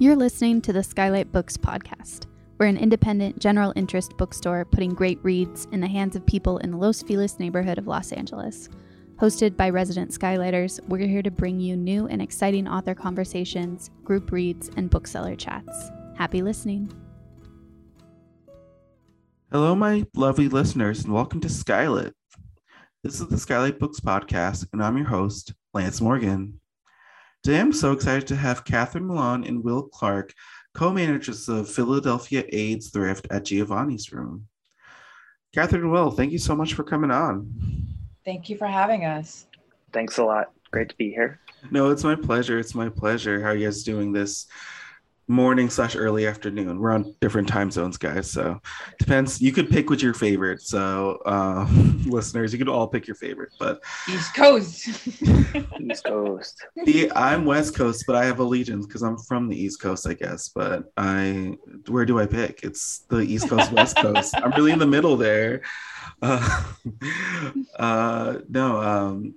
You're listening to the Skylight Books podcast. We're an independent, general interest bookstore putting great reads in the hands of people in the Los Feliz neighborhood of Los Angeles. Hosted by resident Skylighters, we're here to bring you new and exciting author conversations, group reads, and bookseller chats. Happy listening. Hello, my lovely listeners, and welcome to Skylit. This is the Skylight Books podcast, and I'm your host, Lance Morgan. Today, I'm so excited to have Catherine Milan and Will Clark, co managers of Philadelphia AIDS Thrift at Giovanni's Room. Catherine and Will, thank you so much for coming on. Thank you for having us. Thanks a lot. Great to be here. No, it's my pleasure. It's my pleasure. How are you guys doing this morning slash early afternoon. We're on different time zones, guys. So depends. You could pick which your favorite. So uh, listeners, you could all pick your favorite. But East Coast. East Coast. See, I'm West Coast, but I have allegiance because I'm from the East Coast, I guess. But I, where do I pick? It's the East Coast, West Coast. I'm really in the middle there. Uh, uh, no, um,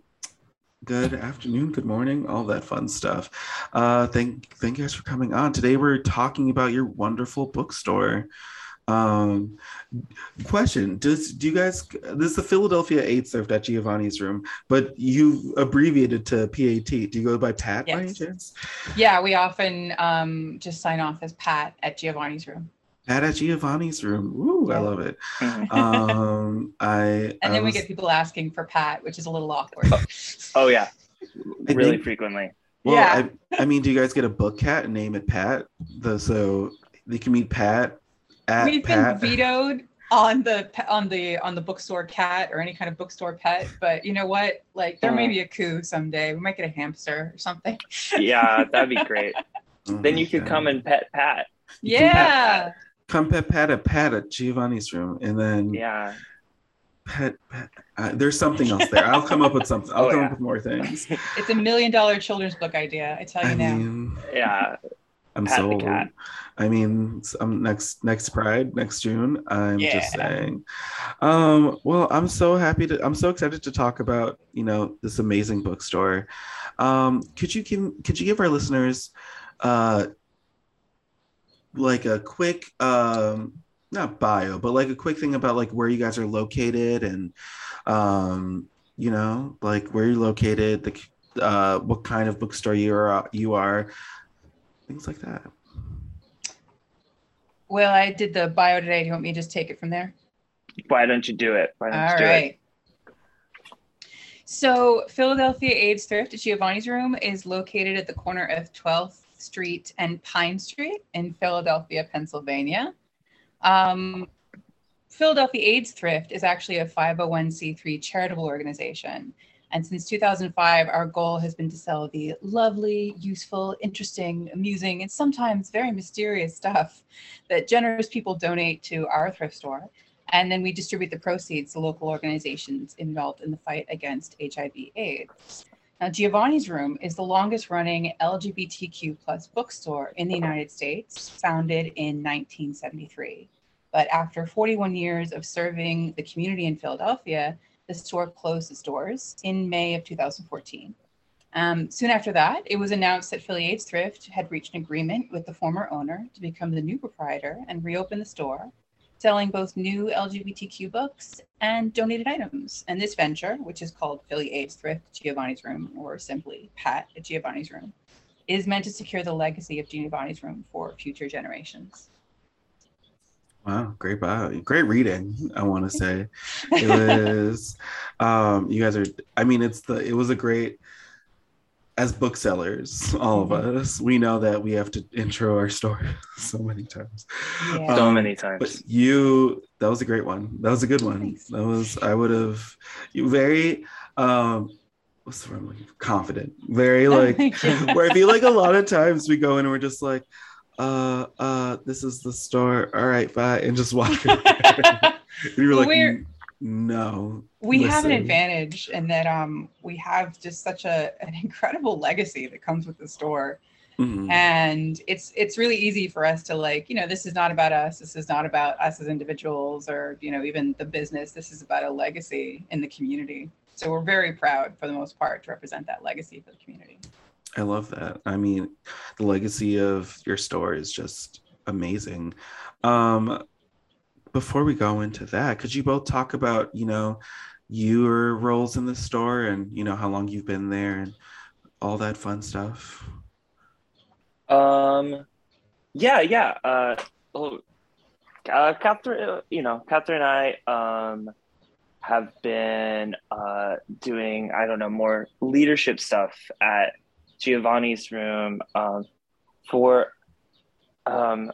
good afternoon, good morning, all that fun stuff. Uh, thank thank you guys for coming on. Today we're talking about your wonderful bookstore. Um, question: Does do you guys? This is the Philadelphia AIDS Thrift at Giovanni's Room, but you abbreviated to PAT. Do you go by Pat by any chance? yeah, we often um, just sign off as Pat at Giovanni's room. Pat at Giovanni's Room. Ooh, I love it. Um, I And I then we get people asking for Pat, which is a little awkward. Oh yeah, I really think- frequently. Well, Yeah. I, I mean, do you guys get a book cat and name it Pat? The so they can meet Pat at We've been vetoed on the on the on the bookstore cat or any kind of bookstore pet, but you know what? Like there may Uh. be a coup someday. We might get a hamster or something. Yeah, that'd be great. Oh then my you could God. come and pet Pat. You can pet Yeah. Come pet Pat at Pat at Giovanni's room, and then Yeah. pet, pet uh, there's something else there. I'll come up with something. I'll Oh, come yeah. up with more things. It's a million dollar children's book idea. I tell you I now. mean, Yeah. I'm Pat the sold. cat. I mean, um, next next Pride next June. I'm just saying. Um, well, I'm so happy to. I'm so excited to talk about you know this amazing bookstore. Um, could you give could you give our listeners, uh, like a quick um not bio but like a quick thing about like where you guys are located and um you know like where you're located the uh what kind of bookstore you are you are things like that Well, I did the bio today. Do you want me to just take it from there? Why don't you do it? Why don't All you do right. So, Philadelphia AIDS Thrift at Giovanni's Room is located at the corner of 12th Street and Pine Street in Philadelphia, Pennsylvania. Um, Philadelphia AIDS Thrift is actually a 501c3 charitable organization. And since 2005, our goal has been to sell the lovely, useful, interesting, amusing, and sometimes very mysterious stuff that generous people donate to our thrift store and then we distribute the proceeds to local organizations involved in the fight against HIV AIDS. Now, Giovanni's Room is the longest running LGBTQ plus bookstore in the United States, founded in 1973. But after 41 years of serving the community in Philadelphia, the store closed its doors in May of 2014. Um, soon after that, it was announced that Philly AIDS Thrift had reached an agreement with the former owner to become the new proprietor and reopen the store selling both new LGBTQ books and donated items. And this venture, which is called Philly AIDS Thrift Giovanni's Room, or simply Pat at Giovanni's Room, is meant to secure the legacy of Giovanni's Room for future generations. wow great bio great reading i want to say it was um you guys are i mean it's the it was a great as booksellers all of us we know that we have to intro our story so many times Yeah. So Um, many but times. you that was a great one that was a good one Thanks. that was i would have you very um what's the word I'm looking for? confident very like Thank you. where i feel like a lot of times we go in and we're just like uh uh this is the store all right bye and just walk and you were like we're- no we have an advantage in that um, we have just such a, an incredible legacy that comes with the store. Mhm. and it's it's really easy for us to like you know this is not about us this is not about us as individuals or you know even the business this is about a legacy in the community so we're very proud for the most part to represent that legacy for the community I love that. I mean, the legacy of your store is just amazing. Um, before we go into that, could you both talk about, you know, your roles in the store and, you know, how long you've been there and all that fun stuff? Um, yeah, yeah. Uh, well, uh, Catherine, uh, you know, Catherine and I um, have been uh, doing, I don't know, more leadership stuff at Giovanni's room um, for, um,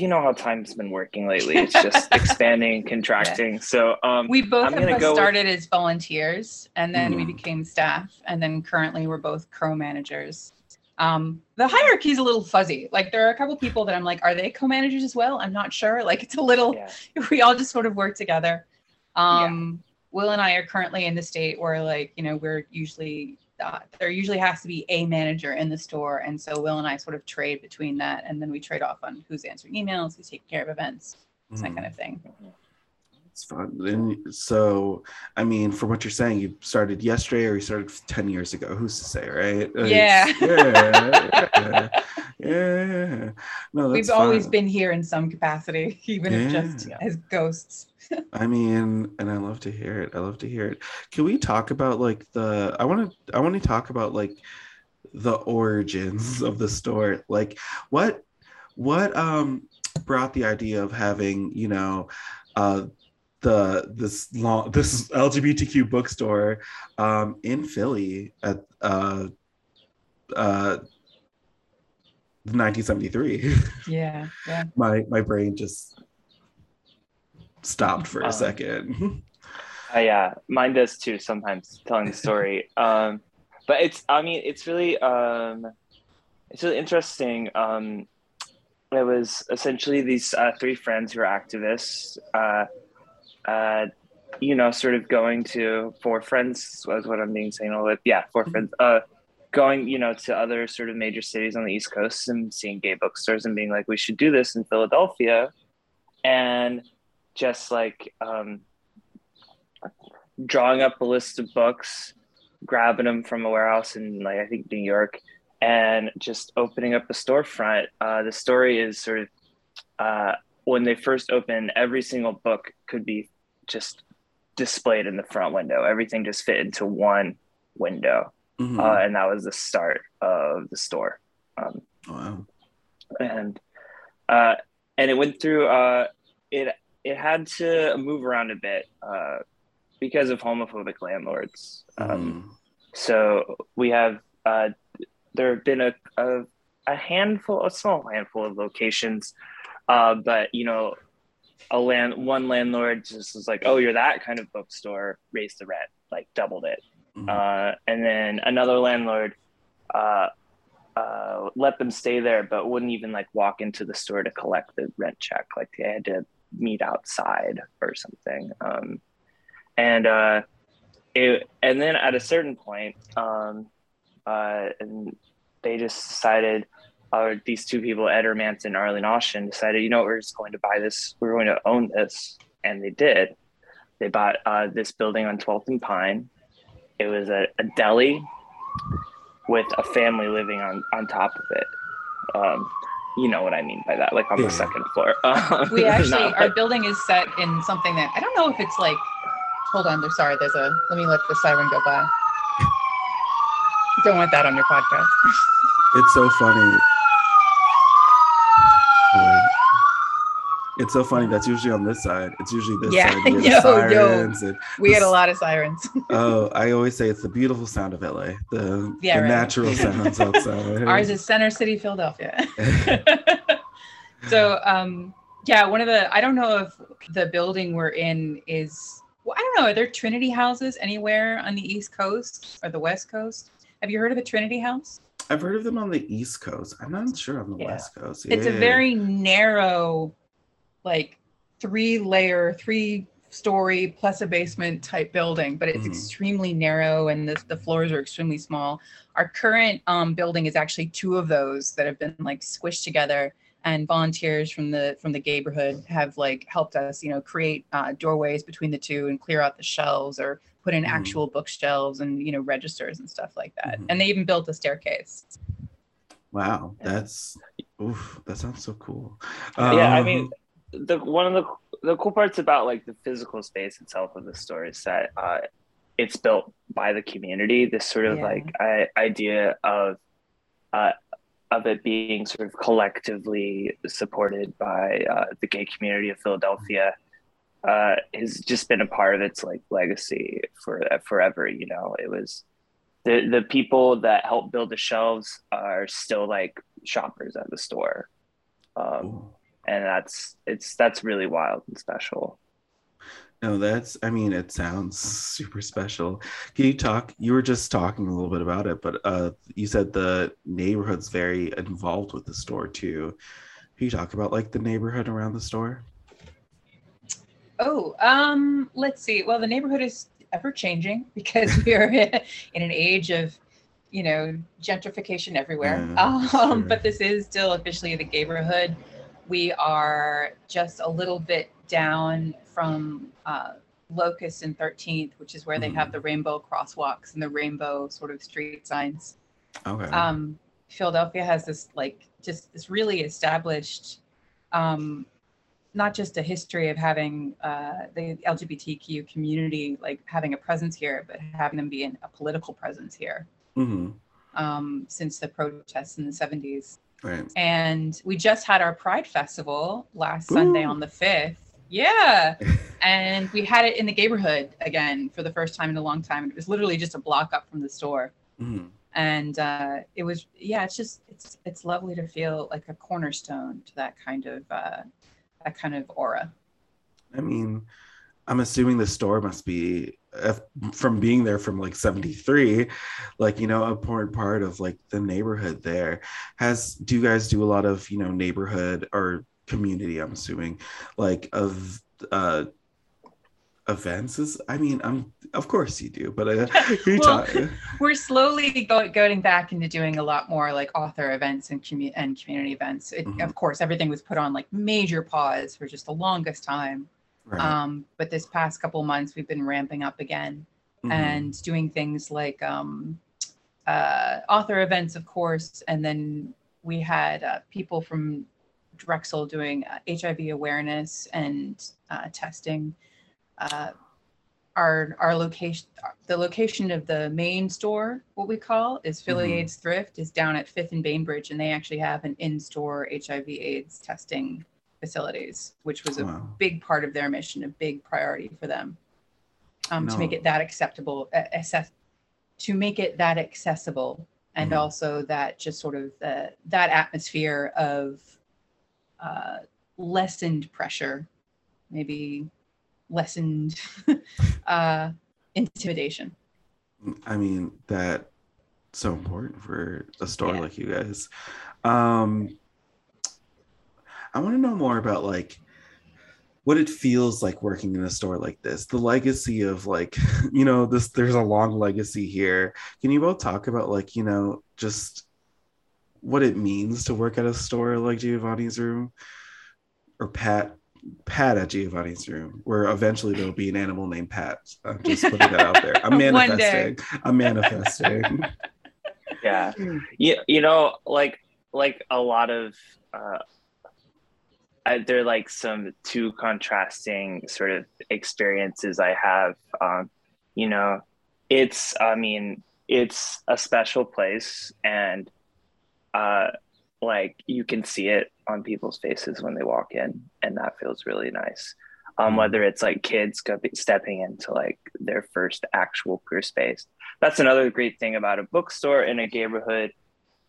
you know how time's been working lately. It's just expanding, contracting. So um, We both I'm of gonna us go with- started as volunteers and then we Mhm. became staff and then currently we're both co-managers. Um, the hierarchy is a little fuzzy. Like there are a couple people that I'm like, are they co-managers as well? I'm not sure. Like it's a little yeah, we all just sort of work together. Um, Will and I are currently in the state where, like, you know, we're usually uh, there usually has to be a manager in the store, and so Will and I sort of trade between that, and then we trade off on who's answering emails, who's taking care of events, that Mhm. kind of thing. It's fun. And so, I mean, from what you're saying, you started yesterday or you started 10 years ago. Who's to say, right? It's- Yeah. yeah. Yeah. No, that's We've always been here in some capacity, even if just Yeah. as ghosts. I mean, and I love to hear it. I love to hear it. Can we talk about like the I want to I want to talk about like the origins of the store. Like what what um brought the idea of having, you know, uh the this long this LGBTQ bookstore um in Philly at uh uh 1973. Yeah, yeah. my my brain just stopped for a Um, second. Uh, yeah, mine does too. Sometimes telling the story, um, but it's. I mean, it's really. Um, it's really interesting. Um, it was essentially these uh, three friends who are activists. Uh, uh, you know, sort of going to four friends was what I'm being saying all with. Yeah, four friends. Uh, going, you know, to other sort of major cities on the East Coast and seeing gay bookstores and being like, we should do this in Philadelphia, and just like um, drawing up a list of books, grabbing them from a warehouse in like I think New York, and just opening up a storefront. Uh, the story is sort of uh, when they first opened, every single book could be just displayed in the front window. Everything just fit into one window, Mhm. uh, and that was the start of the store. Um, wow. and uh, and it went through. Uh, it it had to move around a bit uh, because of homophobic landlords. Um, Mhm. so we have uh, there have been a, a a handful, a small handful of locations, uh, but you know, a land one landlord just was like, "Oh, you're that kind of bookstore," raised the rent, like doubled it. Mhm. Uh, and then another landlord uh, uh, let them stay there, but wouldn't even like walk into the store to collect the rent check. Like they had to meet outside or something. Um, and uh, it, and then at a certain point, um, uh, and they just decided, or these two people, Ed Hermance and Arleen Olshan, decided, you know, we're just going to buy this. We're going to own this, and they did. They bought uh, this building on 12th and Pine. It was a, a deli with a family living on on top of it. Um, you know what I mean by that, like on Yeah. the second floor. Um, We actually, not our building is set in something that I don't know if it's like. Hold on, there's sorry. There's a. Let me let the siren go by. Don't want that on your podcast. It's so funny. It's so funny. That's usually on this side. It's usually this Yeah, side. Yo, yo. sirens and We get a lot of sirens. oh, I always say it's the beautiful sound of LA. The, Yeah, the right. natural sounds outside. Ours is Center City, Philadelphia. so, um, yeah, one of the I don't know if the building we're in is. Well, I don't know. Are there Trinity houses anywhere on the East Coast or the West Coast? Have you heard of the Trinity House? I've heard of them on the East Coast. I'm not sure on the Yeah. West Coast. It's a very narrow, like three layer, three story plus a basement type building, but it's Mhm. extremely narrow and the, the floors are extremely small. Our current um, building is actually two of those that have been like squished together and volunteers from the from the neighborhood have like helped us you know create uh, doorways between the two and clear out the shelves or put in Mhm. actual bookshelves and you know registers and stuff like that. Mhm. And they even built a staircase. Wow, Yeah. that's oof, that sounds so cool. yeah, I Um, mean, the one of the the cool parts about like the physical space itself of the store is that uh, it's built by the community. This sort of Yeah. like I, idea of uh, of it being sort of collectively supported by uh, the gay community of Philadelphia uh, has just been a part of its like legacy for forever. You know, it was the the people that helped build the shelves are still like shoppers at the store. Um, cool. And that's it's that's really wild and special. No, that's, I mean, it sounds super special. Can you talk? You were just talking a little bit about it, but uh, you said the neighborhood's very involved with the store too. Can you talk about like the neighborhood around the store? Oh, um, let's see. Well, the neighborhood is ever changing because we are in an age of, you know, gentrification everywhere. Yeah, um, sure. But this is still officially the neighborhood. We are just a little bit down from uh, Locust and 13th, which is where they have Mhm. the rainbow crosswalks and the rainbow sort of street signs Okay. um, Philadelphia has this like just this really established, um, not just a history of having uh, the LGBTQ community like having a presence here, but having them be in a political presence here hmm um, since the protests in the 70s. Right. And we just had our Pride Festival last Sunday on the 5th. Yeah. and we had it in the neighborhood again for the first time in a long time. It was literally just a block up from the store Mhm. and uh, it was yeah it's just it's it's lovely to feel like a cornerstone to that kind of uh, that kind of aura I mean, I'm assuming the store must be if, from being there from like 73, like, you know, a important part of like the neighborhood there. Has, do you guys do a lot of, you know, neighborhood or community, I'm assuming, like of, uh, events is i mean i'm of course you do but uh, you Well, talk- we're slowly go- going back into doing a lot more like author events and, commu- and community events it, Mhm. of course everything was put on like major pause for just the longest time right. um, but this past couple months we've been ramping up again Mhm. and doing things like um, uh, author events, of course. And then we had uh, people from Drexel doing uh, HIV awareness and uh, testing. Uh, our our location, the location of the main store, what we call is Philly Mhm. AIDS Thrift, is down at Fifth and Bainbridge, and they actually have an in-store HIV/AIDS testing facilities, which was a Wow. big part of their mission, a big priority for them um, to make it that acceptable, uh, access, to make it that accessible, and Mhm. also that just sort of the, that atmosphere of uh, lessened pressure, maybe lessened uh, intimidation. I mean, that so important for a store Yeah. like you guys. Um I want to know more about like what it feels like working in a store like this. The legacy of like, you know, this there's a long legacy here. Can you both talk about like, you know, just what it means to work at a store like Giovanni's Room or Pat Pat at Giovanni's Room, where eventually there'll be an animal named Pat. I'm just putting that out there. I'm manifesting. I'm manifesting. Yeah, you, you know, like like a lot of uh, I, are like some two contrasting sort of experiences I have. Um, you know, it's I mean it's a special place and uh, like you can see it on people's faces when they walk in, and that feels really nice. Um, Mhm. whether it's like kids stepping into like their first actual queer space. That's another great thing about a bookstore in a neighborhood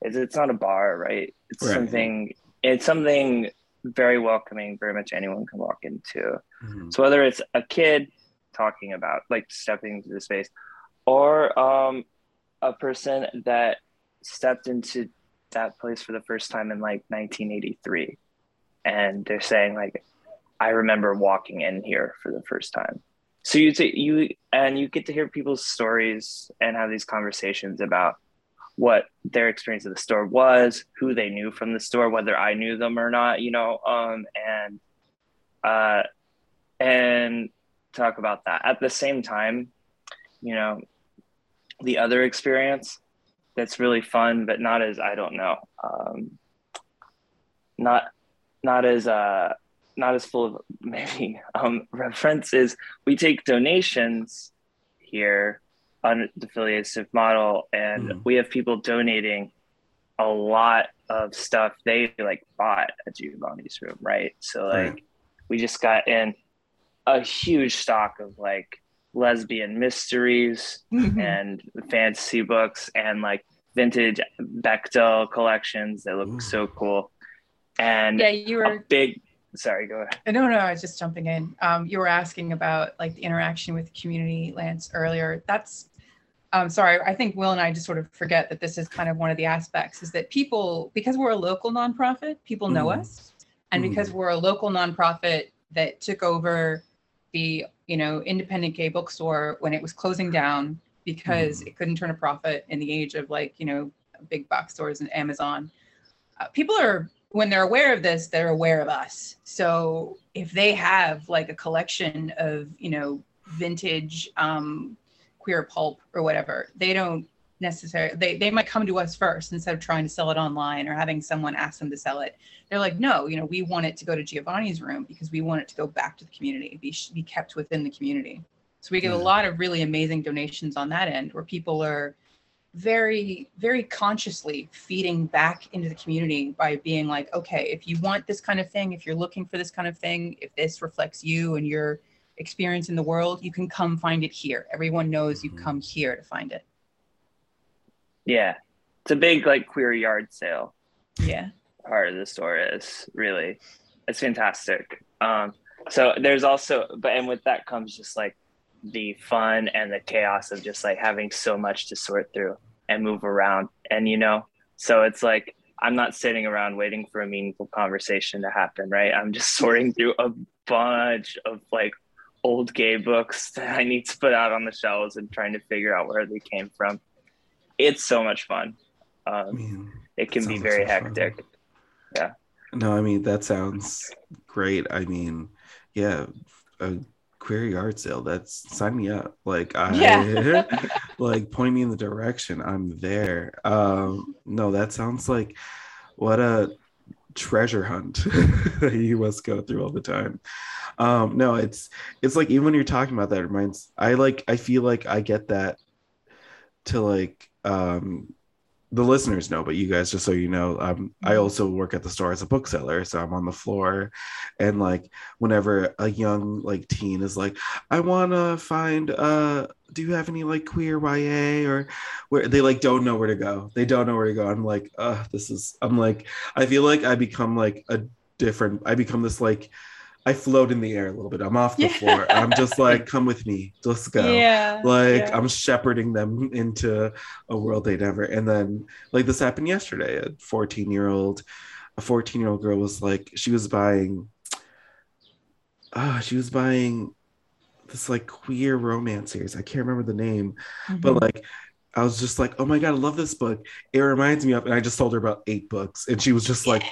is it's not a bar, right? It's Right. something. It's something very welcoming. Very much anyone can walk into. Mhm. So whether it's a kid talking about like stepping into the space, or um, a person that stepped into that place for the first time in like 1983, and they're saying like, "I remember walking in here for the first time." So you t- you and you get to hear people's stories and have these conversations about what their experience of the store was, who they knew from the store, whether I knew them or not, you know, um, and uh, and talk about that. At the same time, you know, the other experience that's really fun, but not as I don't know, um, not not as uh, not as full of maybe um, reference is we take donations here on the affiliative model, and Mhm. we have people donating a lot of stuff they like bought at Giovanni's room, right? So like Right. we just got in a huge stock of like lesbian mysteries Mhm. and fantasy books and like vintage Bechdel collections that look Ooh. so cool. And yeah, you a were big sorry, go ahead. No, no, I was just jumping in. Um, you were asking about like the interaction with community, Lance, earlier. That's, um, sorry, I think Will and I just sort of forget that this is kind of one of the aspects is that people, because we're a local nonprofit, people know Mhm. us. And Mhm. because we're a local nonprofit that took over the, you know, independent gay bookstore when it was closing down because Mhm. it couldn't turn a profit in the age of like, you know, big box stores and Amazon. Uh, people are when they're aware of this, they're aware of us. So if they have like a collection of, you know, vintage um, queer pulp or whatever, they don't necessarily, they, they might come to us first instead of trying to sell it online or having someone ask them to sell it. They're like, no, you know, we want it to go to Giovanni's room because we want it to go back to the community, be, be kept within the community. So we get a lot of really amazing donations on that end where people are very very consciously feeding back into the community by being like okay if you want this kind of thing if you're looking for this kind of thing if this reflects you and your experience in the world you can come find it here. Everyone knows you Mhm. come here to find it. Yeah. It's a big like queer yard sale. yeah. Part of the store is really. It's fantastic. Um so there's also but and with that comes just like the fun and the chaos of just like having so much to sort through and move around. And you know so it's like i'm not sitting around waiting for a meaningful conversation to happen right? I'm just sorting through a bunch of like old gay books that i need to put out on the shelves and trying to figure out where they came from it's so much fun um, mean, it can be very so fun. hectic no, I mean that sounds great. I mean, yeah, a queer yard sale. That's sign me up. Like I Yeah. like point me in the direction. I'm there. Um, no, that sounds like what a treasure hunt that you must go through all the time. Um, no, it's it's like even when you're talking about that, it reminds I like I feel like I get that to like um the listeners know, but you guys, just so you know, um, I Mhm. also work at the store as a bookseller, so I'm on the floor, and like whenever a young like teen is like, I want to find, uh, do you have any like queer YA or where they like don't know where to go, they don't know where to go. I'm like, uh, this is, I'm like, I feel like I become like a different, I become this like. I float in the air a little bit. I'm off the Yeah. floor. I'm just like, come with me. Let's go yeah like yeah. i'm shepherding them into a world they never and then like this happened yesterday a 14 year old a 14 year old girl was like she was buying ah she was buying this like queer romance series i can't remember the name but Mhm. like i was just like oh my god i love this book it reminds me of and i just told her about eight books and she was just like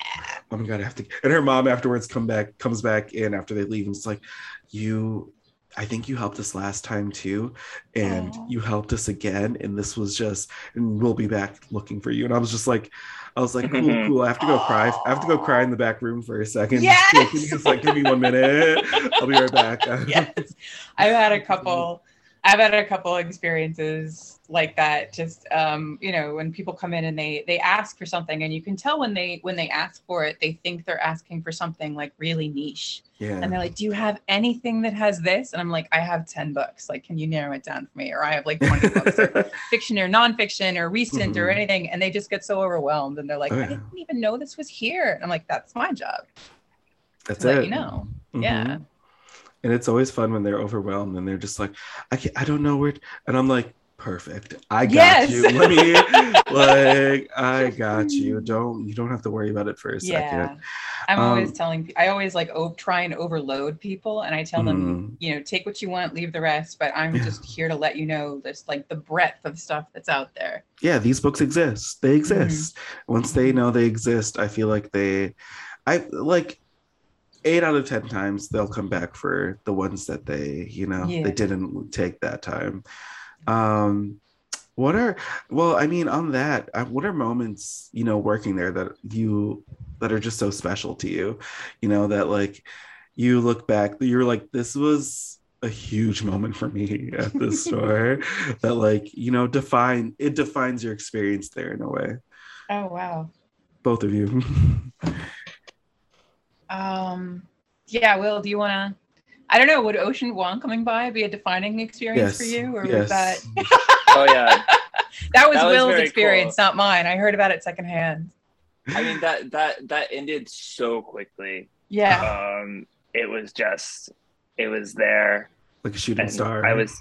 oh my god i have to and her mom afterwards come back comes back in after they leave and it's like you i think you helped us last time too and Aw. you helped us again and this was just and we'll be back looking for you and i was just like i was like cool Mhm. cool i have to go cry i have to go cry in the back room for a second Yes! Just like give me one minute i'll be right back yes i've had a couple i've had a couple experiences like that just um you know when people come in and they they ask for something and you can tell when they when they ask for it they think they're asking for something like really niche. Yeah. And they're like do you have anything that has this? And i'm like i have 10 books. Like can you narrow it down for me? Or i have like 20 books or fiction or nonfiction or recent or Mhm. anything. And they just get so overwhelmed and they're like Oh, i didn't even know this was here. And i'm like that's my job. That's to let it. you know. Mhm. yeah and it's always fun when they're overwhelmed and they're just like i can't i don't know where to-" and i'm like perfect. I got Yes. you let me like i got you. Don't you don't have to worry about it for a yeah. Second i'm always Um, telling i always like o- try and overload people and i tell them Mhm. you know take what you want leave the rest but i'm Yeah. just here to let you know this like the breadth of stuff that's out there. Yeah these books exist. They exist. Once they know they exist i feel like they i like eight out of ten times they'll come back for the ones that they you know Yeah. they didn't take that time Um, what are well, I mean, on that, uh, what are moments you know working there that you that are just so special to you? You know that like you look back, you're like, this was a huge moment for me at the store that like you know define it defines your experience there in a way Oh wow. both of you Um, yeah. Will, do you want to? I don't know. Would Ocean Vuong coming by be a defining experience for you, or was that Oh yeah. that was That Will's very experience, not mine? I heard about it secondhand. I mean that that that ended so quickly. Yeah. Um, it was just, it was there. like a shooting star I was,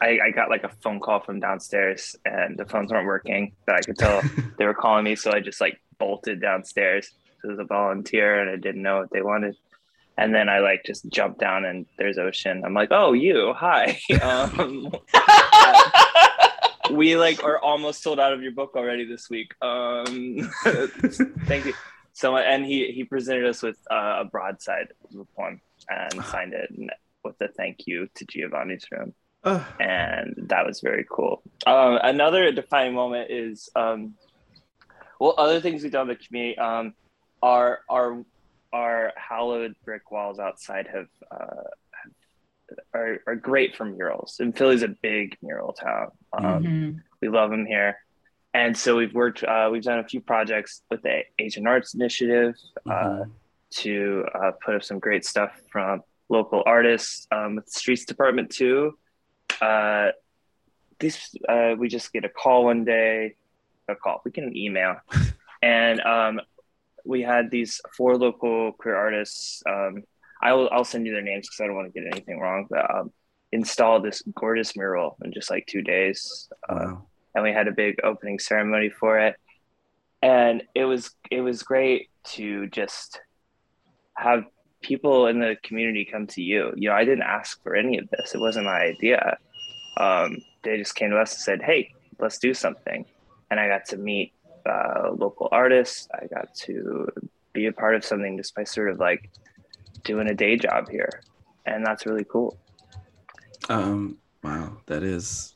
I, I got like a phone call from downstairs, and the phones weren't working. But I could tell they were calling me, so I just like bolted downstairs as a volunteer, and I didn't know what they wanted. And then I like just jumped down, and there's Ocean. I'm like, oh, you, hi. um, we like are almost sold out of your book already this week. Um, thank you. So and he he presented us with uh, a broadside of the poem and signed it with a thank you to Giovanni's room, and that was very cool. Um, another defining moment is um, well, other things we've done in the community. Um, our our our hallowed brick walls outside have. Uh, are, are great for murals and Philly's a big mural town. Um, Mhm. we love them here. And so we've worked, uh, we've done a few projects with the Asian Arts Initiative uh, Mhm. to uh, put up some great stuff from local artists um, with the Streets Department too. Uh, this uh, we just get a call one day, a call, we get an email, and um, we had these four local queer artists. Um, I'll I'll send you their names because I don't want to get anything wrong. But um, install this gorgeous mural in just like two days. Uh, and we had a big opening ceremony for it and it was it was great to just have people in the community come to you you know i didn't ask for any of this it wasn't my idea um, they just came to us and said hey let's do something and i got to meet uh, local artists i got to be a part of something just by sort of like doing a day job here and that's really cool Um, wow, that is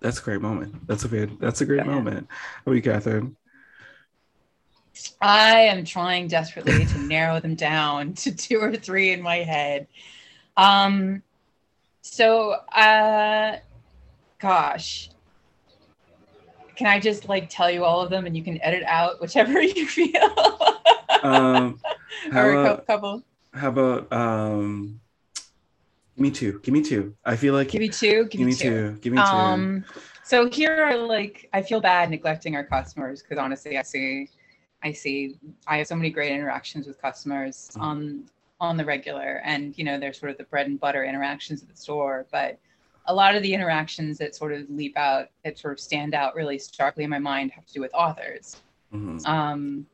that's a great moment. That's a good that's a great Yeah. moment. How are you, Catherine? I am trying desperately to narrow them down to two or three in my head. Um, so, uh, gosh, can I just like tell you all of them and you can edit out whichever you feel? Um, how or a cou- about, couple. how about um, give me two. Give me two. I feel like Give me two. Give, give me two. Give me two. Um, so here are like I feel bad neglecting our customers because honestly, I see, I see, I have so many great interactions with customers Mhm. on on the regular, and you know they're sort of the bread and butter interactions at the store. But a lot of the interactions that sort of leap out, that sort of stand out really starkly in my mind, have to do with authors. Mhm. Um,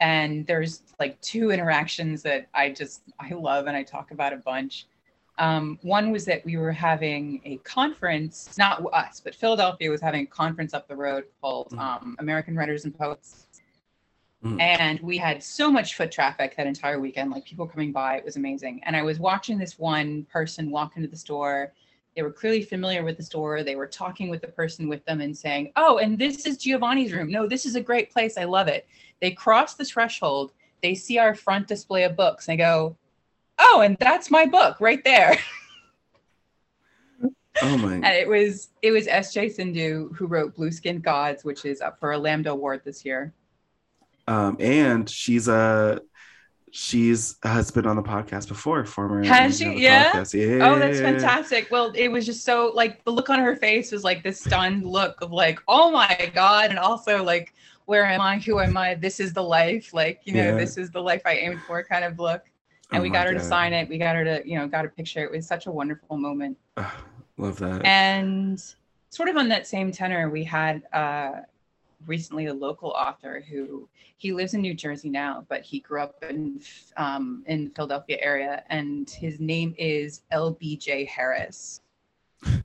and there's like two interactions that I just I love and I talk about a bunch. Um, one was that we were having a conference, not us, but Philadelphia was having a conference up the road called Mhm. um, American Writers and Poets. Mhm. And we had so much foot traffic that entire weekend, like people coming by. It was amazing. And I was watching this one person walk into the store. They were clearly familiar with the store. They were talking with the person with them and saying, Oh, and this is Giovanni's room. No, this is a great place. I love it. They cross the threshold. They see our front display of books. And they go, Oh, and that's my book right there. Oh my And it was it was S.J. Sindu who wrote Blue Skin Gods, which is up for a Lambda Award this year. um and she's a she's has been on the podcast before, former Has she? Yeah? Yeah. Oh, that's fantastic. Well, it was just so like the look on her face was like this stunned look of like, oh my God. And also like, where am I? Who am I? This is the life. Like, you know, Yeah. this is the life I aimed for kind of look. And Oh we got her to sign it. We got her to, you know, got a picture. It was such a wonderful moment. Ugh, love that. And sort of on that same tenor, we had uh, recently a local author who he lives in New Jersey now, but he grew up in um, in the Philadelphia area, and his name is L.B.J. Harris.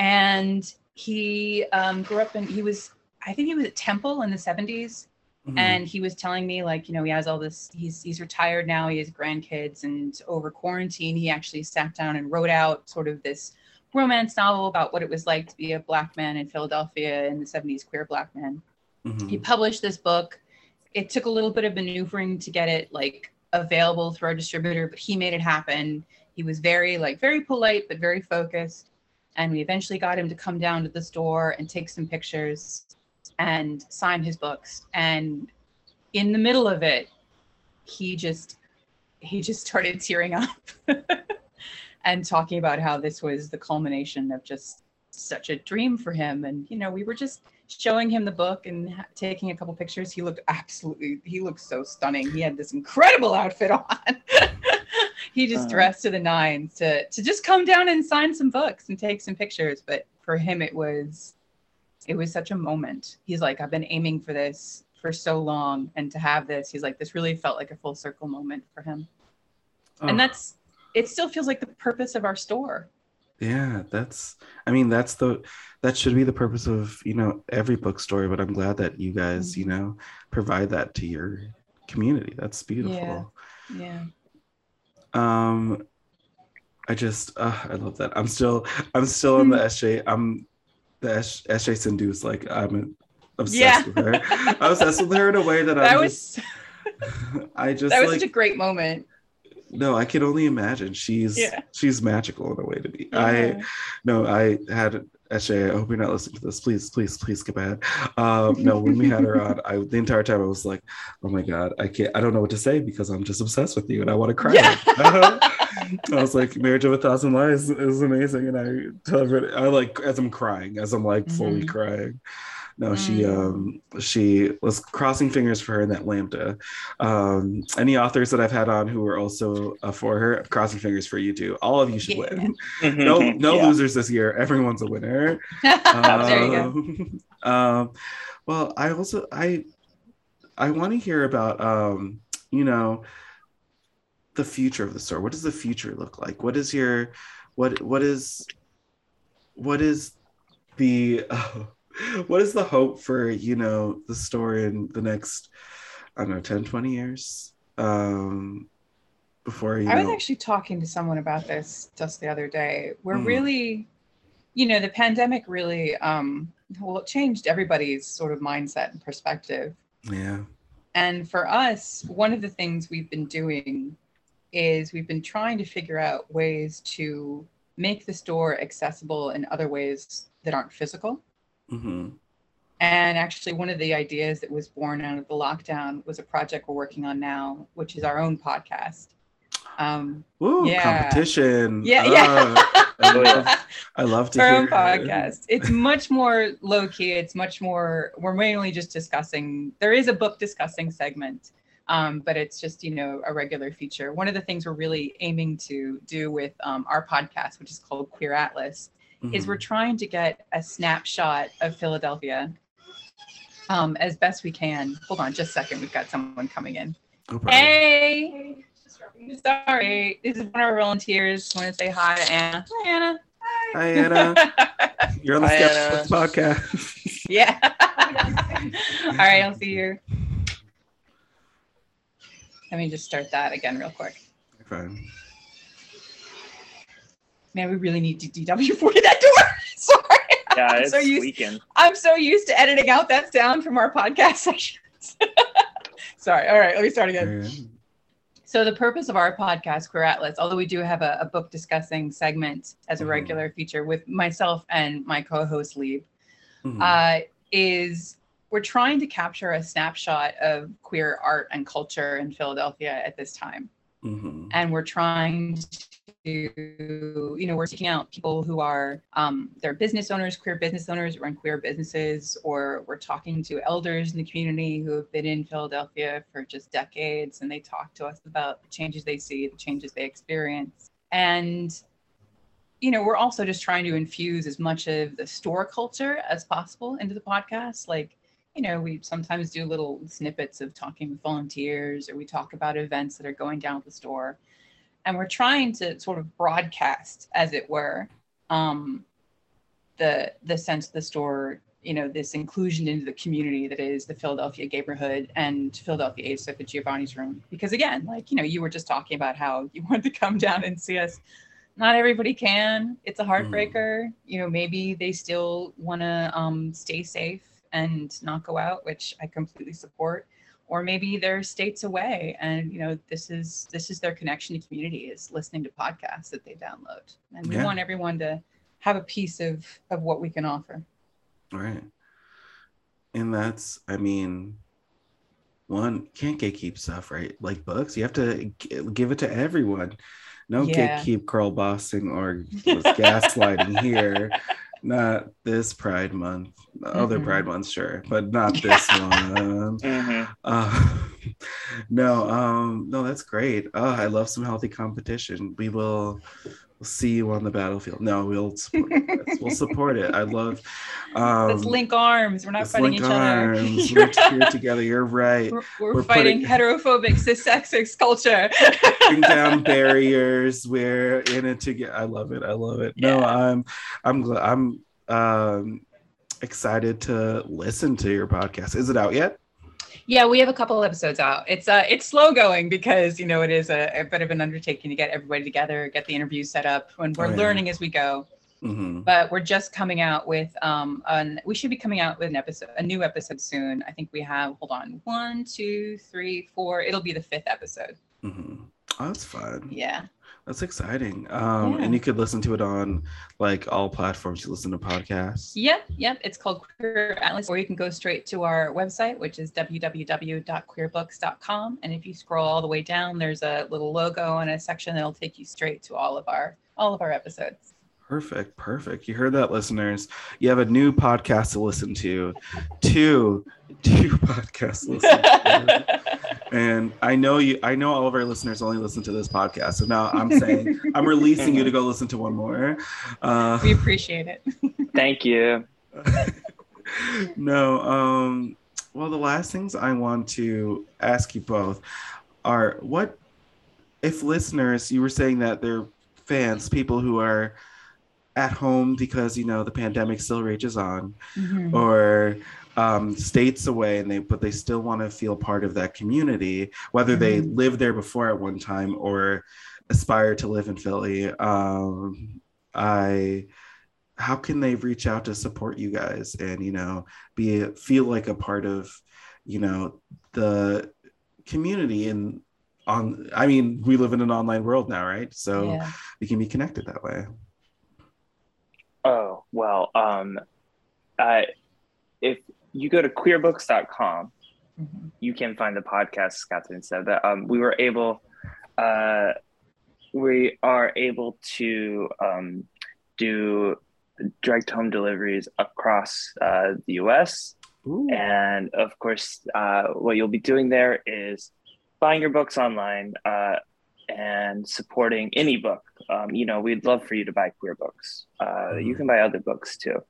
And he um, grew up in he was I think he was at Temple in the seventies, Mhm. and he was telling me like you know he has all this he's he's retired now he has grandkids and over quarantine he actually sat down and wrote out sort of this romance novel about what it was like to be a black man in Philadelphia in the 70s, queer black man. Mhm. He published this book. It took a little bit of maneuvering to get it like available through our distributor, but he made it happen. He was very like very polite but very focused. And we eventually got him to come down to the store and take some pictures and sign his books. And in the middle of it, he just he just started tearing up and talking about how this was the culmination of just such a dream for him. And you know we were just showing him the book and ha- taking a couple pictures. He looked absolutely he looked so stunning. He had this incredible outfit on. He just Uh-huh. dressed to the nines to to just come down and sign some books and take some pictures. But for him it was it was such a moment. He's like i've been aiming for this for so long and to have this he's like this really felt like a full circle moment for him. Oh, and that's it still feels like the purpose of our store yeah, that's I mean, that's the that should be the purpose of, you know, every bookstore, but I'm glad that you guys, you know, provide that to your community. That's beautiful. yeah Um I just uh, I love that. I'm still I'm still on the SJ. I'm the S- SJ Sindu's like I'm obsessed Yeah. with her. I'm obsessed with her in a way that, that I'm was just I just that was like such a great moment no, I can only imagine. She's Yeah. she's magical in a way to me. I no, I had SJ. I hope you're not listening to this. Please, please, please get bad. Um, no, when we had her on, I the entire time I was like, oh my god, I can't. I don't know what to say because I'm just obsessed with you and I want to cry. Yeah. I was like, Marriage of a Thousand Lies is amazing, and I tell everybody, I like as I'm crying, as I'm like fully Mhm. crying. No, she Mm. um she was crossing fingers for her in that lambda. Um, any authors that I've had on who were also uh, for her, crossing fingers for you too. All of you should Yeah. win. Mhm. No, no Yeah. losers this year. Everyone's a winner. there you go Um, um, well, I also I I want to hear about um, you know the future of the store. What does the future look like? What is your what what is what is the what is the hope for you know the store in the next I don't know 10 20 years um before you I was actually talking to someone about this just the other day. We're Mm. really, you know, the pandemic really, um, well, it changed everybody's sort of mindset and perspective. yeah And for us, one of the things we've been doing is we've been trying to figure out ways to make the store accessible in other ways that aren't physical. Hmm And actually, one of the ideas that was born out of the lockdown was a project we're working on now, which is our own podcast. Um, Ooh, Yeah. competition yeah, Ah, yeah. I love, I love to our hear own it. podcast. It's much more low key. It's much more. We're mainly just discussing. There is a book discussing segment, um, but it's just you know a regular feature. One of the things we're really aiming to do with um, our podcast, which is called Queer Atlas, is Mhm. we're trying to get a snapshot of Philadelphia um, as best we can. Hold on, just a second. We've got someone coming in. No problem. Hey. Sorry, this is one of our volunteers. Want to say hi to Anna? Hi, Anna. Hi, Anna. You're on the Hi, Skeptics Anna. podcast. Yeah. All right, I'll see you. Let me just start that again real quick. Fine. Man, we really need to DW40 that door. Sorry. Yeah, I'm it's so used, squeaking. I'm so used to editing out that sound from our podcast sessions. Sorry. All right, let me start again. Yeah. So the purpose of our podcast, Queer Atlas, although we do have a, a book discussing segment as a Mhm. regular feature with myself and my co-host Lieb, Mhm. uh, is we're trying to capture a snapshot of queer art and culture in Philadelphia at this time. Mhm. And we're trying to, you know, we're seeking out people who are, um, they're business owners, queer business owners, or in queer businesses, or we're talking to elders in the community who have been in Philadelphia for just decades and they talk to us about the changes they see, the changes they experience. And you know, we're also just trying to infuse as much of the store culture as possible into the podcast. Like, you know, we sometimes do little snippets of talking with volunteers or we talk about events that are going down at the store. And we're trying to sort of broadcast, as it were, um, the the sense of the store, you know, this inclusion into the community that is the Philadelphia neighborhood and Philadelphia AIDS Thrift at Giovanni's room. Because again, like, you know, you were just talking about how you wanted to come down and see us not everybody can. It's a heartbreaker. You know, maybe they still want to um, stay safe and not go out, which I completely support. Or maybe they're states away, and you know, this is this is their connection to community is listening to podcasts that they download, and we Yeah. want everyone to have a piece of of what we can offer. Right. And that's, I mean, one can't gatekeep stuff, right? Like books, you have to g- give it to everyone. No Yeah. gatekeep girl bossing or gaslighting here. Not this Pride Month. Other Mhm. Pride months, sure, but not this one. Mhm. Uh, no, um, no, that's great. Oh, I love some healthy competition. We will we'll see you on the battlefield. No, we'll support it. we'll support it. I love um Let's link arms. We're not fighting each arms. other. We're here together. You're right. We're, we're We're fighting putting- heterophobic cissexist culture. Bring down barriers. We're in it together. I love it. I love it. No, I'm I'm glad I'm um excited to listen to your podcast. Is it out yet? Yeah, we have a couple episodes out. It's uh it's slow going because you know it is a, a bit of an undertaking to get everybody together, get the interviews set up, when we're Oh, yeah. learning as we go. hmm But we're just coming out with um an we should be coming out with an episode, a new episode soon. I think we have hold on one, two, three, four. It'll be the fifth episode. Mm-hmm. Oh, that's fun. Yeah. That's exciting. Um, Yeah. and you could listen to it on like all platforms you listen to podcasts. Yep, yep. It's called Queer Atlas, or you can go straight to our website, which is www.queerbooks.com. And if you scroll all the way down, there's a little logo and a section that'll take you straight to all of our all of our episodes. Perfect, perfect. You heard that, listeners. You have a new podcast to listen to. Two, two podcasts to listen to. And I know you. I know all of our listeners only listen to this podcast. So now I'm saying I'm releasing you to go listen to one more. Uh, we appreciate it. Thank you. no. Um, well, the last things I want to ask you both are what if listeners, you were saying that they're fans, people who are at home because you know the pandemic still rages on, or um, states away, and they but they still want to feel part of that community, whether they Mhm. lived there before at one time or aspire to live in Philly. Um, I how can they reach out to support you guys and you know be feel like a part of you know the community and on i mean we live in an online world now right so yeah. we can be connected that way Oh, well, um, uh, if you go to queerbooks.com, Mhm. you can find the podcast, Catherine said that um, we were able, uh, we are able to um, do direct home deliveries across uh, the US. Ooh. And of course, uh, what you'll be doing there is buying your books online uh, and supporting any book. Um, you know, we'd love for you to buy queer books. Uh, You can buy other books too,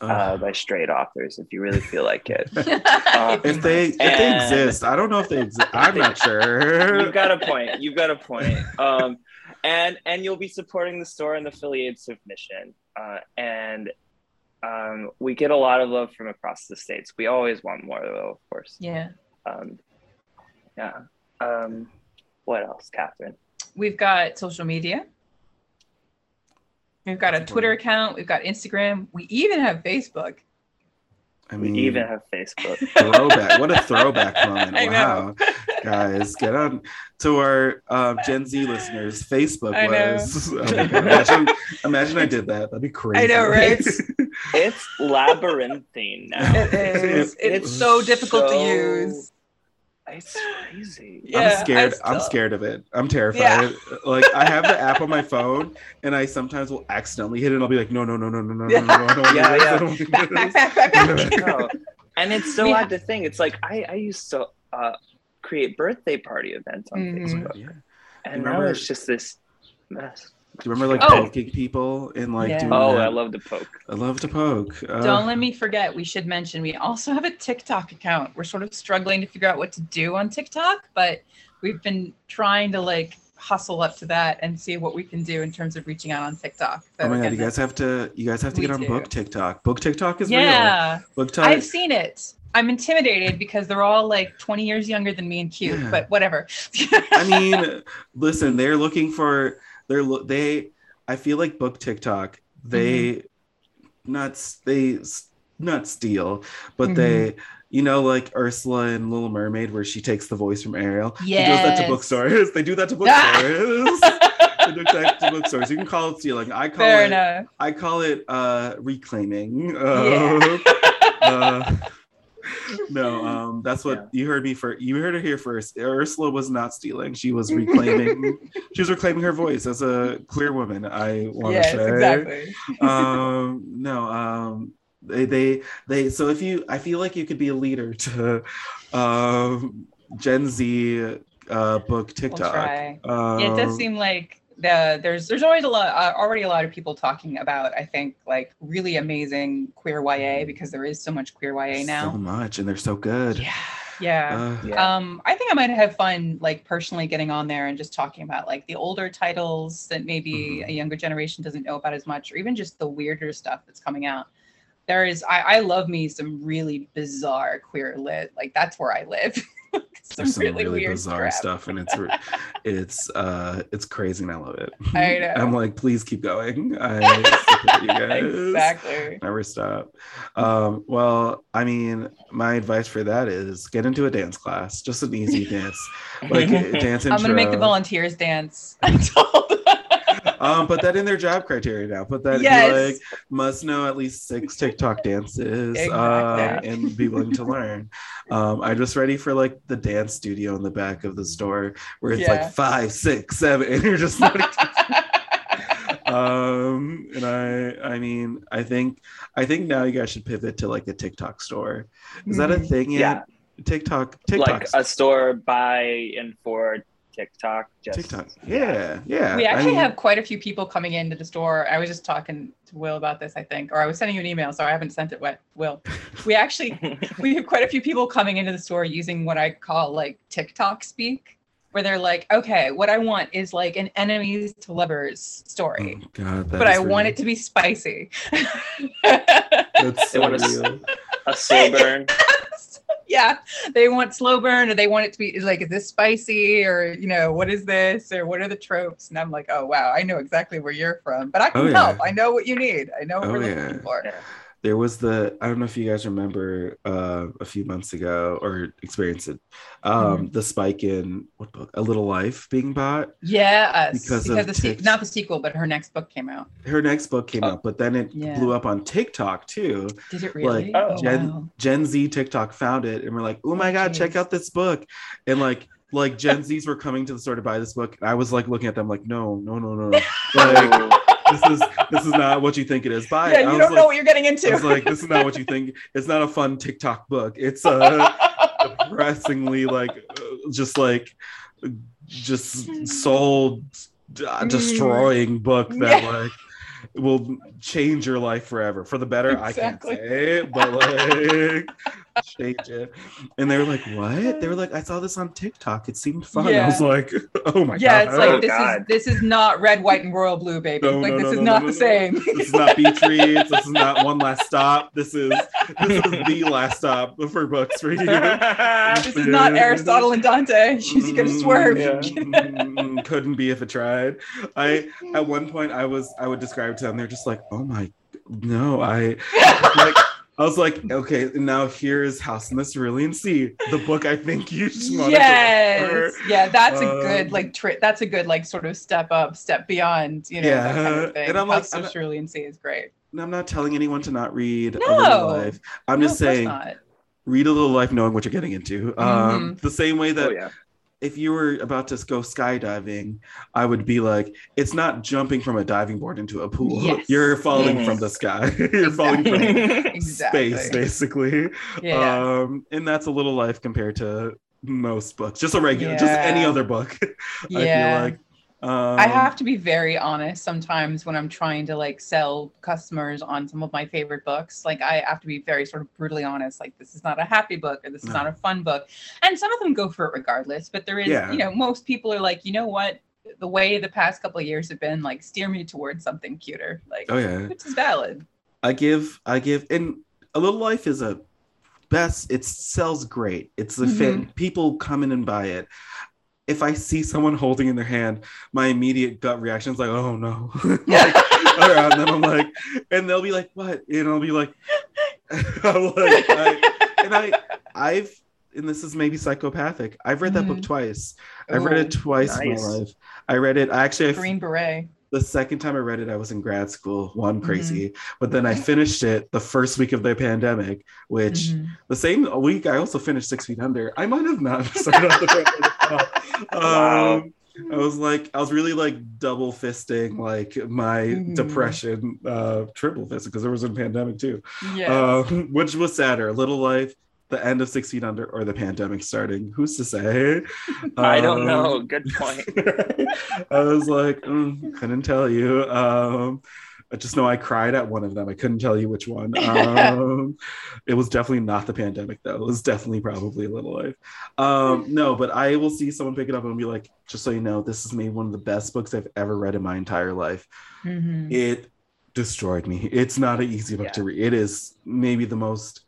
uh, by straight authors if you really feel like it. Uh, if they if they exist i don't know if they exist i'm not sure You've got a point. You've got a point. Um, and and you'll be supporting the store and the affiliates submission. Uh, and um, we get a lot of love from across the states. We always want more, though, of course. yeah. Um, yeah. Um, what else, Catherine? We've got social media. We've got a Twitter account. We've got Instagram. We even have Facebook. i mean, We mean even have Facebook. throwback what a throwback moment I know. wow guys get on to our um, gen z listeners facebook I was oh imagine, imagine i did that that'd be crazy I know, right? it's it's labyrinthine now. It is. It's so difficult to use. It's crazy. Yeah, I'm scared. I I'm scared of it. I'm terrified. Like I have the app on my phone, and I sometimes will accidentally hit it. and I'll be like, no, no, no, no, no, no, no, no, I don't Yeah, yeah. I don't want to do Back, back, back, back, back. No. And it's so We odd to think. It's like I, I used to uh, create birthday party events on Mhm. Facebook, Yeah. and Remember- now it's just this mess. Do you remember like Oh. poking people and like Yeah. doing Oh, that? I love to poke. I love to poke. Uh, Don't let me forget, we should mention we also have a TikTok account. We're sort of struggling to figure out what to do on TikTok, but we've been trying to like hustle up to that and see what we can do in terms of reaching out on TikTok. So oh my god, you guys have to. You guys have to get on do. book TikTok. Book TikTok is real. yeah, Book TikTok. I've seen it. I'm intimidated because they're all like 20 years younger than me and cute, Yeah. but whatever. I mean, listen, they're looking for they're they I feel like book TikTok, they Mm-hmm. not they not steal, but Mhm. they you know like Ursula in Little Mermaid where she takes the voice from Ariel. They do that to bookstores. They do that to bookstores. they do that to bookstores. You can call it stealing. I call Fair it enough. I call it uh reclaiming. Yeah. Uh, uh, no, um, that's what Yeah. you heard me for. You heard it here first. Ursula was not stealing; she was reclaiming. she was reclaiming her voice as a queer woman. I want to yes, say. exactly. um, no, um, they, they, they. So if you, I feel like you could be a leader to, um, Gen Z, uh, book We'll TikTok. try. Um, Yeah, it does seem like the there's there's always a lot uh, already a lot of people talking about I think like really amazing queer YA because there is so much queer YA now. so much, and they're so good. Yeah. Yeah. Uh, Yeah. Um, I think I might have fun, like personally getting on there and just talking about like the older titles that maybe Mhm. a younger generation doesn't know about as much, or even just the weirder stuff that's coming out. There is, I, I love me some really bizarre queer lit. Like that's where I live. some there's some really, really, bizarre crap. stuff and it's it's uh it's crazy and i love it I know. i'm like please keep going i you guys exactly. never stop um well i mean my advice for that is get into a dance class just an easy dance like dance intro I'm gonna make the volunteers dance. I'm told. Um put that in their job criteria now put that Yes. like must know at least six tiktok dances um, and be willing to learn um i'm just ready for like the dance studio in the back of the store where it's Yeah. like five six seven and you're just like um and i i mean i think i think now you guys should pivot to like a tiktok store is that a Mhm. thing yet tiktok tiktok like a store by and for TikTok. Just tiktok yeah yeah we I actually mean- have quite a few people coming into the store. I was just talking to Will about this, I think, or I was sending you an email. so I haven't sent it. What Will? We actually we have quite a few people coming into the store using what I call like TikTok speak, where they're like, okay, what I want is like an enemies to lovers story, Oh, God, that but is I want it to be spicy. That's so want a s- real. a slow burn. yeah, they want slow burn, or they want it to be like, is this spicy, or you know, what is this, or what are the tropes? And I'm like, oh wow, I know exactly where you're from, but I oh, can Oh, yeah. help. I know what you need. I know what Oh, we're yeah. looking for. Yeah. There was the I don't know if you guys remember uh, a few months ago or experienced it. Um, Mm-hmm. The spike in what book? A Little Life being bought. yeah Because because, of the se- not the sequel, but her next book came out. Her next book came Oh. out, but then it Yeah. blew up on TikTok too. Did it really? oh, Gen wow. Gen Z TikTok found it and we're like, oh my Oh, god, check out this book. And like like Gen Zs were coming to the store to buy this book. And I was like looking at them like, no, no, no, no, no. Like this is this is not what you think it is. Buy yeah, you don't like, know what you're getting into. was like, this is not what you think. It's not a fun TikTok book. It's a depressingly like uh, just like just soul uh, destroying book that Yeah. like will change your life forever for the better. Exactly. I can't say, it, but like change it. And they were like, "What?" They were like, "I saw this on TikTok. It seemed fun." I was like, "Oh my yeah, god!" Yeah, it's like Oh, this God. is this is not red, white, and royal blue, baby. No, like no, this no, is no, not no, the no. same. this is not beach reads. This is not one last stop. This is this is the last stop for books for you. this is not Aristotle and Dante. She's gonna swerve. Yeah. Mm, Couldn't be if it tried. I at one point I was I would describe to them. They're just like, oh my, no. I like I was like, okay, now here's House in the Cerulean Sea, the book I think you just wanted yes, to yeah, that's a Um, good like tri- That's a good like sort of step up, step beyond. You know, that kind Yeah, of thing. and I'm like, House I'm of not- Cerulean Sea is great. And I'm not telling anyone to not read A Little Life. I'm No, just saying, not. read A Little Life knowing what you're getting into. Um, Mhm. The same way that Oh yeah. If you were about to go skydiving, I would be like, it's not jumping from a diving board into a pool. Yes. You're falling Yes. from the sky. You're falling from Exactly. space, basically. Yeah. Um, and that's a little life compared to most books. Just a regular, just any other book. I feel like. Um, I have to be very honest sometimes when I'm trying to like sell customers on some of my favorite books. Like I have to be very sort of brutally honest. Like this is not a happy book or this is No. not a fun book. And some of them go for it regardless. But there is, Yeah. you know, most people are like, you know what? The way the past couple of years have been, like steer me towards something cuter. Like Oh yeah. which is valid. I give, I give, and a little life is a best. It sells great. It's the Mm-hmm. fan. People come in and buy it. If I see someone holding in their hand, my immediate gut reaction is like, oh no. like, and then I'm like, and they'll be like, what? And I'll be like, I'm like I, and I, I've, and this is maybe psychopathic. I've read that book Mhm. twice. I've read it Ooh, twice in my life. I read it. I actually, I Green Beret. The second time I read it, I was in grad school, Mm-hmm. one crazy. But then I finished it the first week of the pandemic, which Mhm. the same week I also finished Six Feet Under. I might have not started off the pandemic. Wow. um, I was like, I was really like double fisting like my Mhm. depression, uh, triple fisting because there was a pandemic too. Yeah. Um, which was sadder, Little Life, the end of Six Feet Under, or the pandemic starting? Who's to say? I don't Um, know. Good point. I was like, mm, couldn't tell you. Um, I just know I cried at one of them. I couldn't tell you which one. Um, it was definitely not the pandemic, though. It was definitely probably a Little Life. Um, no, but I will see someone pick it up and be like, just so you know, this is maybe one of the best books I've ever read in my entire life. Mhm. It destroyed me. It's not an easy book Yeah. to read. It is maybe the most.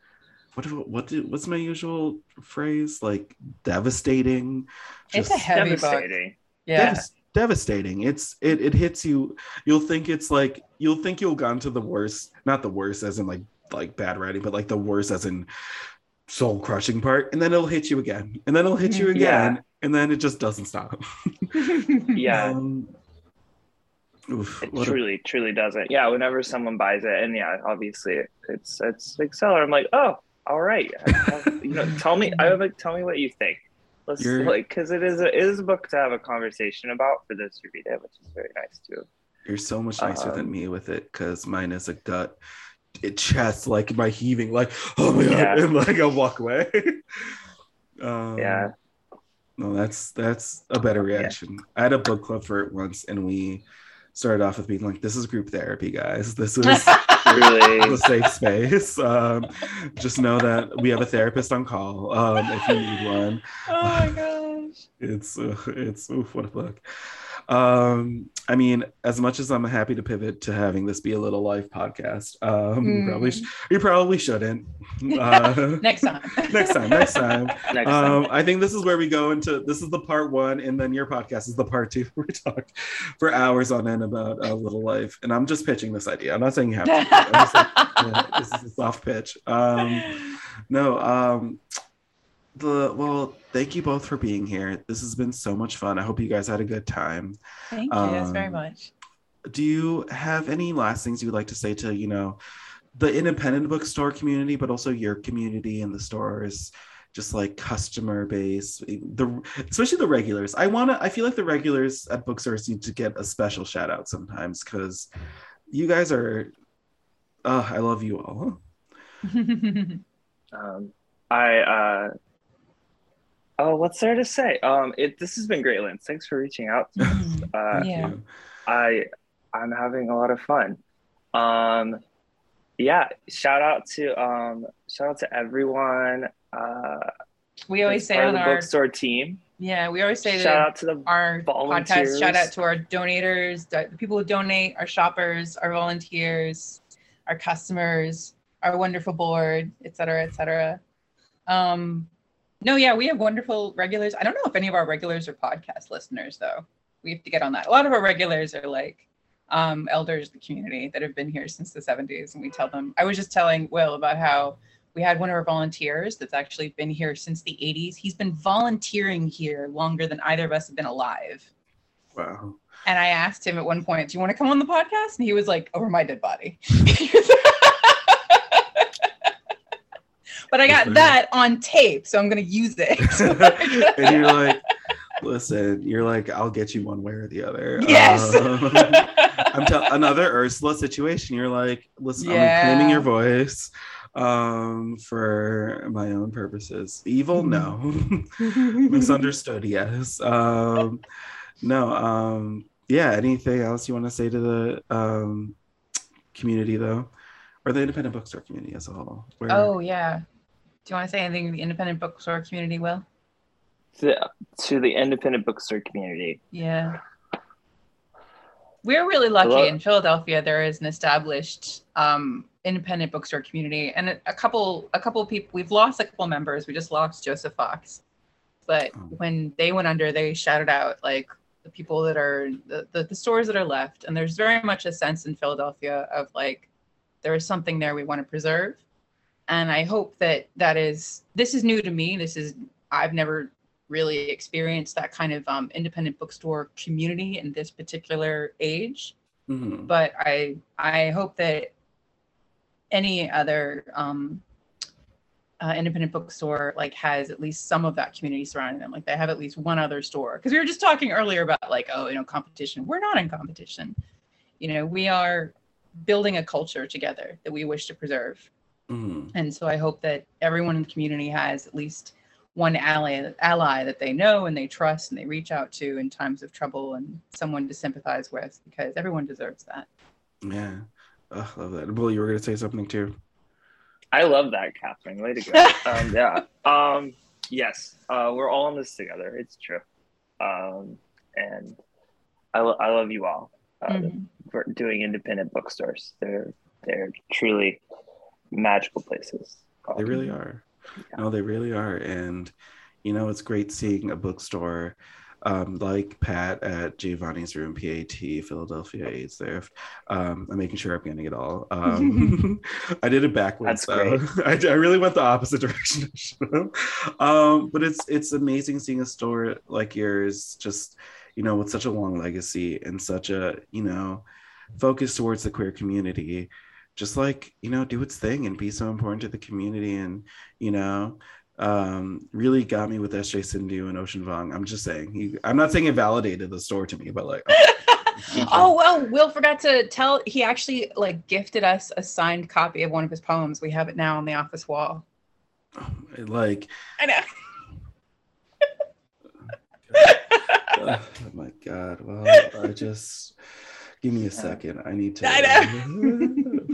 What do, what do, what's my usual phrase? Like devastating. It's a heavy book. Devastating. Yeah. Devas- devastating it's it, it hits you you'll think it's like you'll think you'll gone to the worst not the worst as in like like bad writing but like the worst as in soul crushing part and then it'll hit you again and then it'll hit you Mhm. again Yeah. and then it just doesn't stop Yeah. um, oof, It what a- truly, truly doesn't. Yeah, whenever someone buys it, and yeah, obviously it's it's like seller. I'm like, oh, all right. I- I- you know, tell me. I would like tell me what you think. Let's You're- like because it is a, it is a book to have a conversation about for those who read it, which is very nice too. you're so much nicer than Um, me with it because mine is a gut it chest like my heaving like oh my god Yeah. and like i'll walk away um, Yeah. No, that's that's a better reaction. I had a book club for it once, and we started off with being like, "This is group therapy, guys. This is Really. a safe space. Um, just know that we have a therapist on call um, if you need one. oh my gosh. It's uh, it's oof, what a book. Um, I mean, as much as I'm happy to pivot to having this be a little life podcast, um, you probably sh- you probably shouldn't. Uh, Next time. next time, next time. Next time. Um, I think this is where we go into. This is the part one, and then your podcast is the part two. Where we talk for hours on end about a little life, and I'm just pitching this idea. I'm not saying you have to. I'm just like, yeah, this is a soft pitch. Um, no, um, the well, thank you both for being here. This has been so much fun. I hope you guys had a good time. Thank you. That's very um, much. Do you have any last things you would like to say to you know the independent bookstore community, but also your community in the stores? Just like customer base, the especially the regulars. I want to. I feel like the regulars at bookstores need to get a special shout out sometimes because you guys are. Uh, I love you all. Um, I uh, oh, what's there to say? Um, it this has been great, Lynn. Thanks for reaching out. to us. Uh, Yeah. I I'm having a lot of fun. Um, yeah, shout out to um, shout out to everyone. Uh, we always say on the our bookstore team. yeah, we always say that. Shout that out to the our volunteers. podcast. Shout out to our donators, the the people who donate, our shoppers, our volunteers, our customers, our wonderful board, et cetera, et cetera. Um, no, yeah, we have wonderful regulars. I don't know if any of our regulars are podcast listeners, though. We have to get on that. A lot of our regulars are like um, elders of the community that have been here since the 70s. And we tell them, I was just telling Will about how we had one of our volunteers that's actually been here since the 80s. He's been volunteering here longer than either of us have been alive. Wow. And I asked him at one point, Do you want to come on the podcast? And he was like, Over my dead body. but I got that on tape, so I'm going to use it. and you're like, listen, you're like, I'll get you one way or the other. yes. Um, I'm tell another Ursula situation. You're like, listen, Yeah. I'm reclaiming your voice um for my own purposes evil no misunderstood yes um no um yeah anything else you want to say to the um community though or the independent bookstore community as a whole Where- oh, yeah. Do you want to say anything to the independent bookstore community, Will? to, to the independent bookstore community. Yeah. We're really lucky Hello? in Philadelphia. There is an established um, independent bookstore community, and a, a couple, a couple of people. We've lost a couple members. We just lost Joseph Fox, but Oh. when they went under, they shouted out like the people that are the, the, the stores that are left. And there's very much a sense in Philadelphia of like, there is something there we want to preserve. And I hope that that is, this is new to me. This is, I've never really experienced that kind of um, independent bookstore community in this particular age Mhm. but I I hope that any other um, uh, independent bookstore like has at least some of that community surrounding them. Like they have at least one other store. Because we were just talking earlier about like oh you know competition. We're not in competition. You know we are building a culture together that we wish to preserve. Mhm. And so I hope that everyone in the community has at least one ally ally that they know and they trust and they reach out to in times of trouble and someone to sympathize with because everyone deserves that. Yeah. Ugh, love that. Well, you were gonna say something too. I love that, Catherine. Way to go. um, yeah. Um, yes, uh, we're all in this together. It's true. Um, and I, lo- I love you all uh, Mhm. for doing independent bookstores. They're they're truly magical places. They really are. No, they really are. And you know, it's great seeing a bookstore um, like Pat at Giovanni's Room, PAT, Philadelphia AIDS Thrift. Um, I'm making sure I'm getting it all. Um, I did it backwards. That's though. I, I really went the opposite direction. um, but it's it's amazing seeing a store like yours, just you know, with such a long legacy and such a you know focus towards the queer community just like you know do its thing and be so important to the community and you know um really got me with sj Sindu and Ocean Vuong i'm just saying he, i'm not saying it validated the store to me but like oh well, Will forgot to tell. He actually like gifted us a signed copy of one of his poems. We have it now on the office wall. like I know. oh my god well i just give me a second i need to I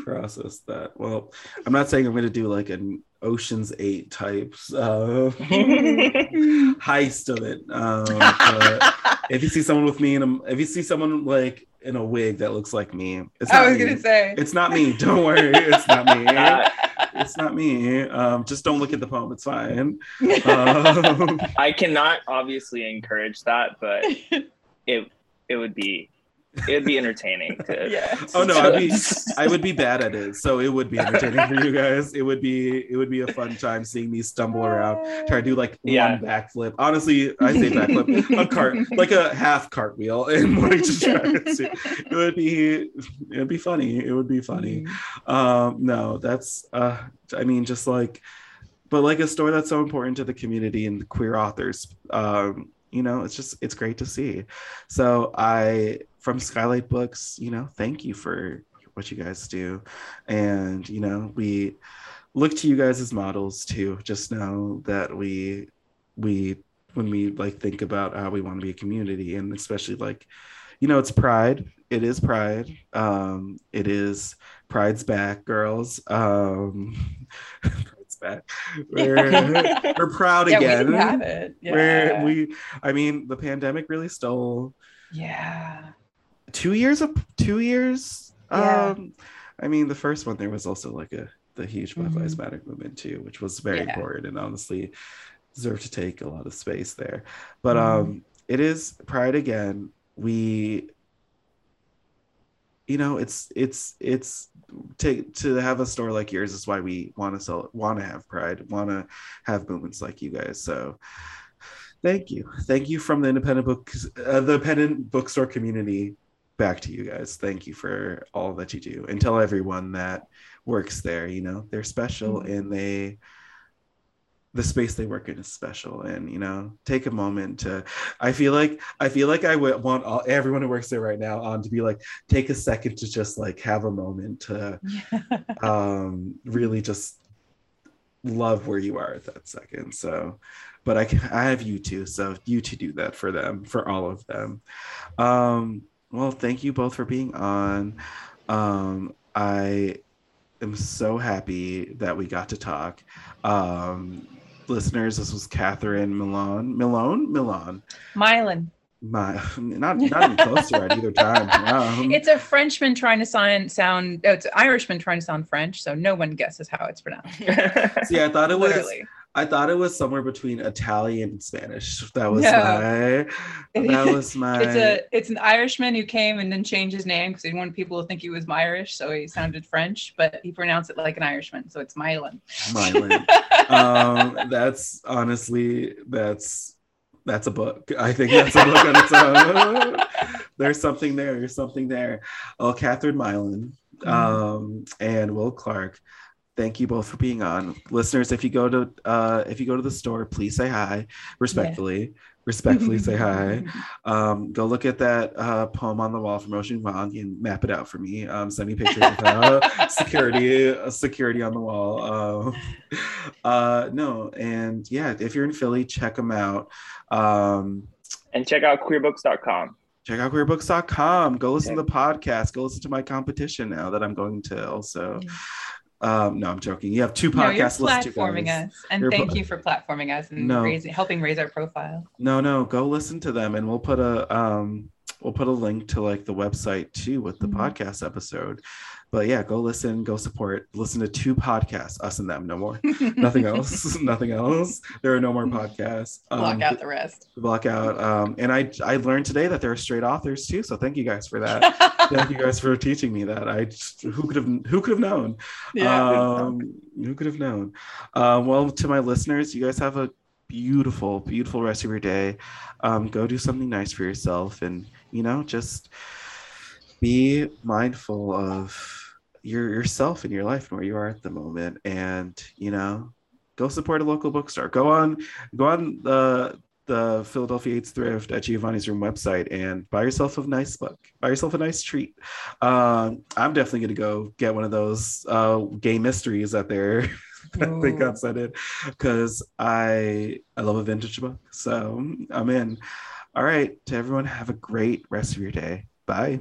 process that well i'm not saying i'm going to do like an oceans 8 types uh heist of it um but if you see someone with me in a if you see someone like in a wig that looks like me it's not I was me. gonna say. it's not me. Don't worry. It's not me. It's not me. Um just don't look at the poem. It's fine. Um, I cannot obviously encourage that, but it it would be it would be entertaining to. yeah. Oh no, I'd be I would be bad at it, so it would be entertaining for you guys. It would be it would be a fun time seeing me stumble around, try to do like Yeah. one backflip. Honestly, I say backflip, a cart, like a half cartwheel, and like just try to see. It would be it would be funny. It would be funny. Um, no, that's uh, I mean, just like, but like a store that's so important to the community and the queer authors. Um, you know, it's just it's great to see. So I from Skylight Books, you know, thank you for what you guys do, and you know, we look to you guys as models too. Just know that we we when we like think about how we want to be a community, and especially like, you know, it's Pride. It is Pride. Um, it is Pride's back, girls. Um, Pride's back. We're, we're proud yeah, we again. can have it. Yeah. Where we, I mean, the pandemic really stole yeah. Two years of two years. Yeah. Um, I mean, the first one there was also like a the huge Black Mhm. Lives Matter movement too, which was very Yeah. important and honestly deserved to take a lot of space there. But Mhm. um, it is Pride again. We, you know, it's it's it's to to have a store like yours is why we want to sell want to have Pride, want to have movements like you guys. So. Thank you, thank you from the independent book, uh, the independent bookstore community back to you guys. Thank you for all that you do, and tell everyone that works there. You know, they're special, Mhm. and they the space they work in is special. And you know, take a moment to. I feel like I feel like I would want all, everyone who works there right now on to be like take a second to just like have a moment to um really just love where you are at that second so but i can i have you two so you two do that for them for all of them um well thank you both for being on um i am so happy that we got to talk um listeners this was catherine Malone. milan milan Mylan. my not not even close to right either time um, It's a Frenchman trying to sound sound. Oh, it's an Irishman trying to sound French, so no one guesses how it's pronounced. see i thought it was Literally. I thought it was somewhere between Italian and Spanish. That was No. my. That was my. It's a it's an Irishman who came and then changed his name because he didn't want people to think he was Irish, so he sounded French, but he pronounced it like an Irishman, so it's Mylan. Mylan. um, that's honestly that's that's a book. I think that's a book on its own. There's something there. There's something there. Oh, Catherine Mylan um, and Will Clark. Thank you both for being on, listeners. If you go to uh, if you go to the store, please say hi respectfully. Respectfully say hi. Um, go look at that uh, poem on the wall from Ocean Vuong and map it out for me. Um, send me pictures of uh, security, uh, security on the wall. Uh, uh, no, and yeah, if you're in Philly, check them out. Um, And check out queerbooks.com. check out queerbooks.com. Go listen to the podcast. Go listen to my competition now that I'm going to also. Um, no, I'm joking. You have two podcasts. No, you're platforming us, and You're thank pla- you for platforming us and No. raising, helping raise our profile. No, no, go listen to them, and we'll put a um, we'll put a link to like the website too with the Mhm. podcast episode. But yeah, go listen, go support. Listen to two podcasts, us and them, no more. Nothing else. Nothing else. There are no more podcasts. Block Um, out the rest. block out. Um, and I I learned today that there are straight authors too. So thank you guys for that. thank you guys for teaching me that. I just, who could have who could have known? Um, who could have known? Uh, well, to my listeners, you guys have a beautiful, beautiful rest of your day. Um, go do something nice for yourself, and you know, just be mindful of your yourself and your life and where you are at the moment, and you know, go support a local bookstore. Go on, go on the the Philadelphia AIDS Thrift at Giovanni's Room website and buy yourself a nice book. Buy yourself a nice treat. Um, I'm definitely gonna go get one of those uh, gay mysteries that they're that they got sent in because I I love a vintage book. So I'm in. All right, to everyone, have a great rest of your day. Bye.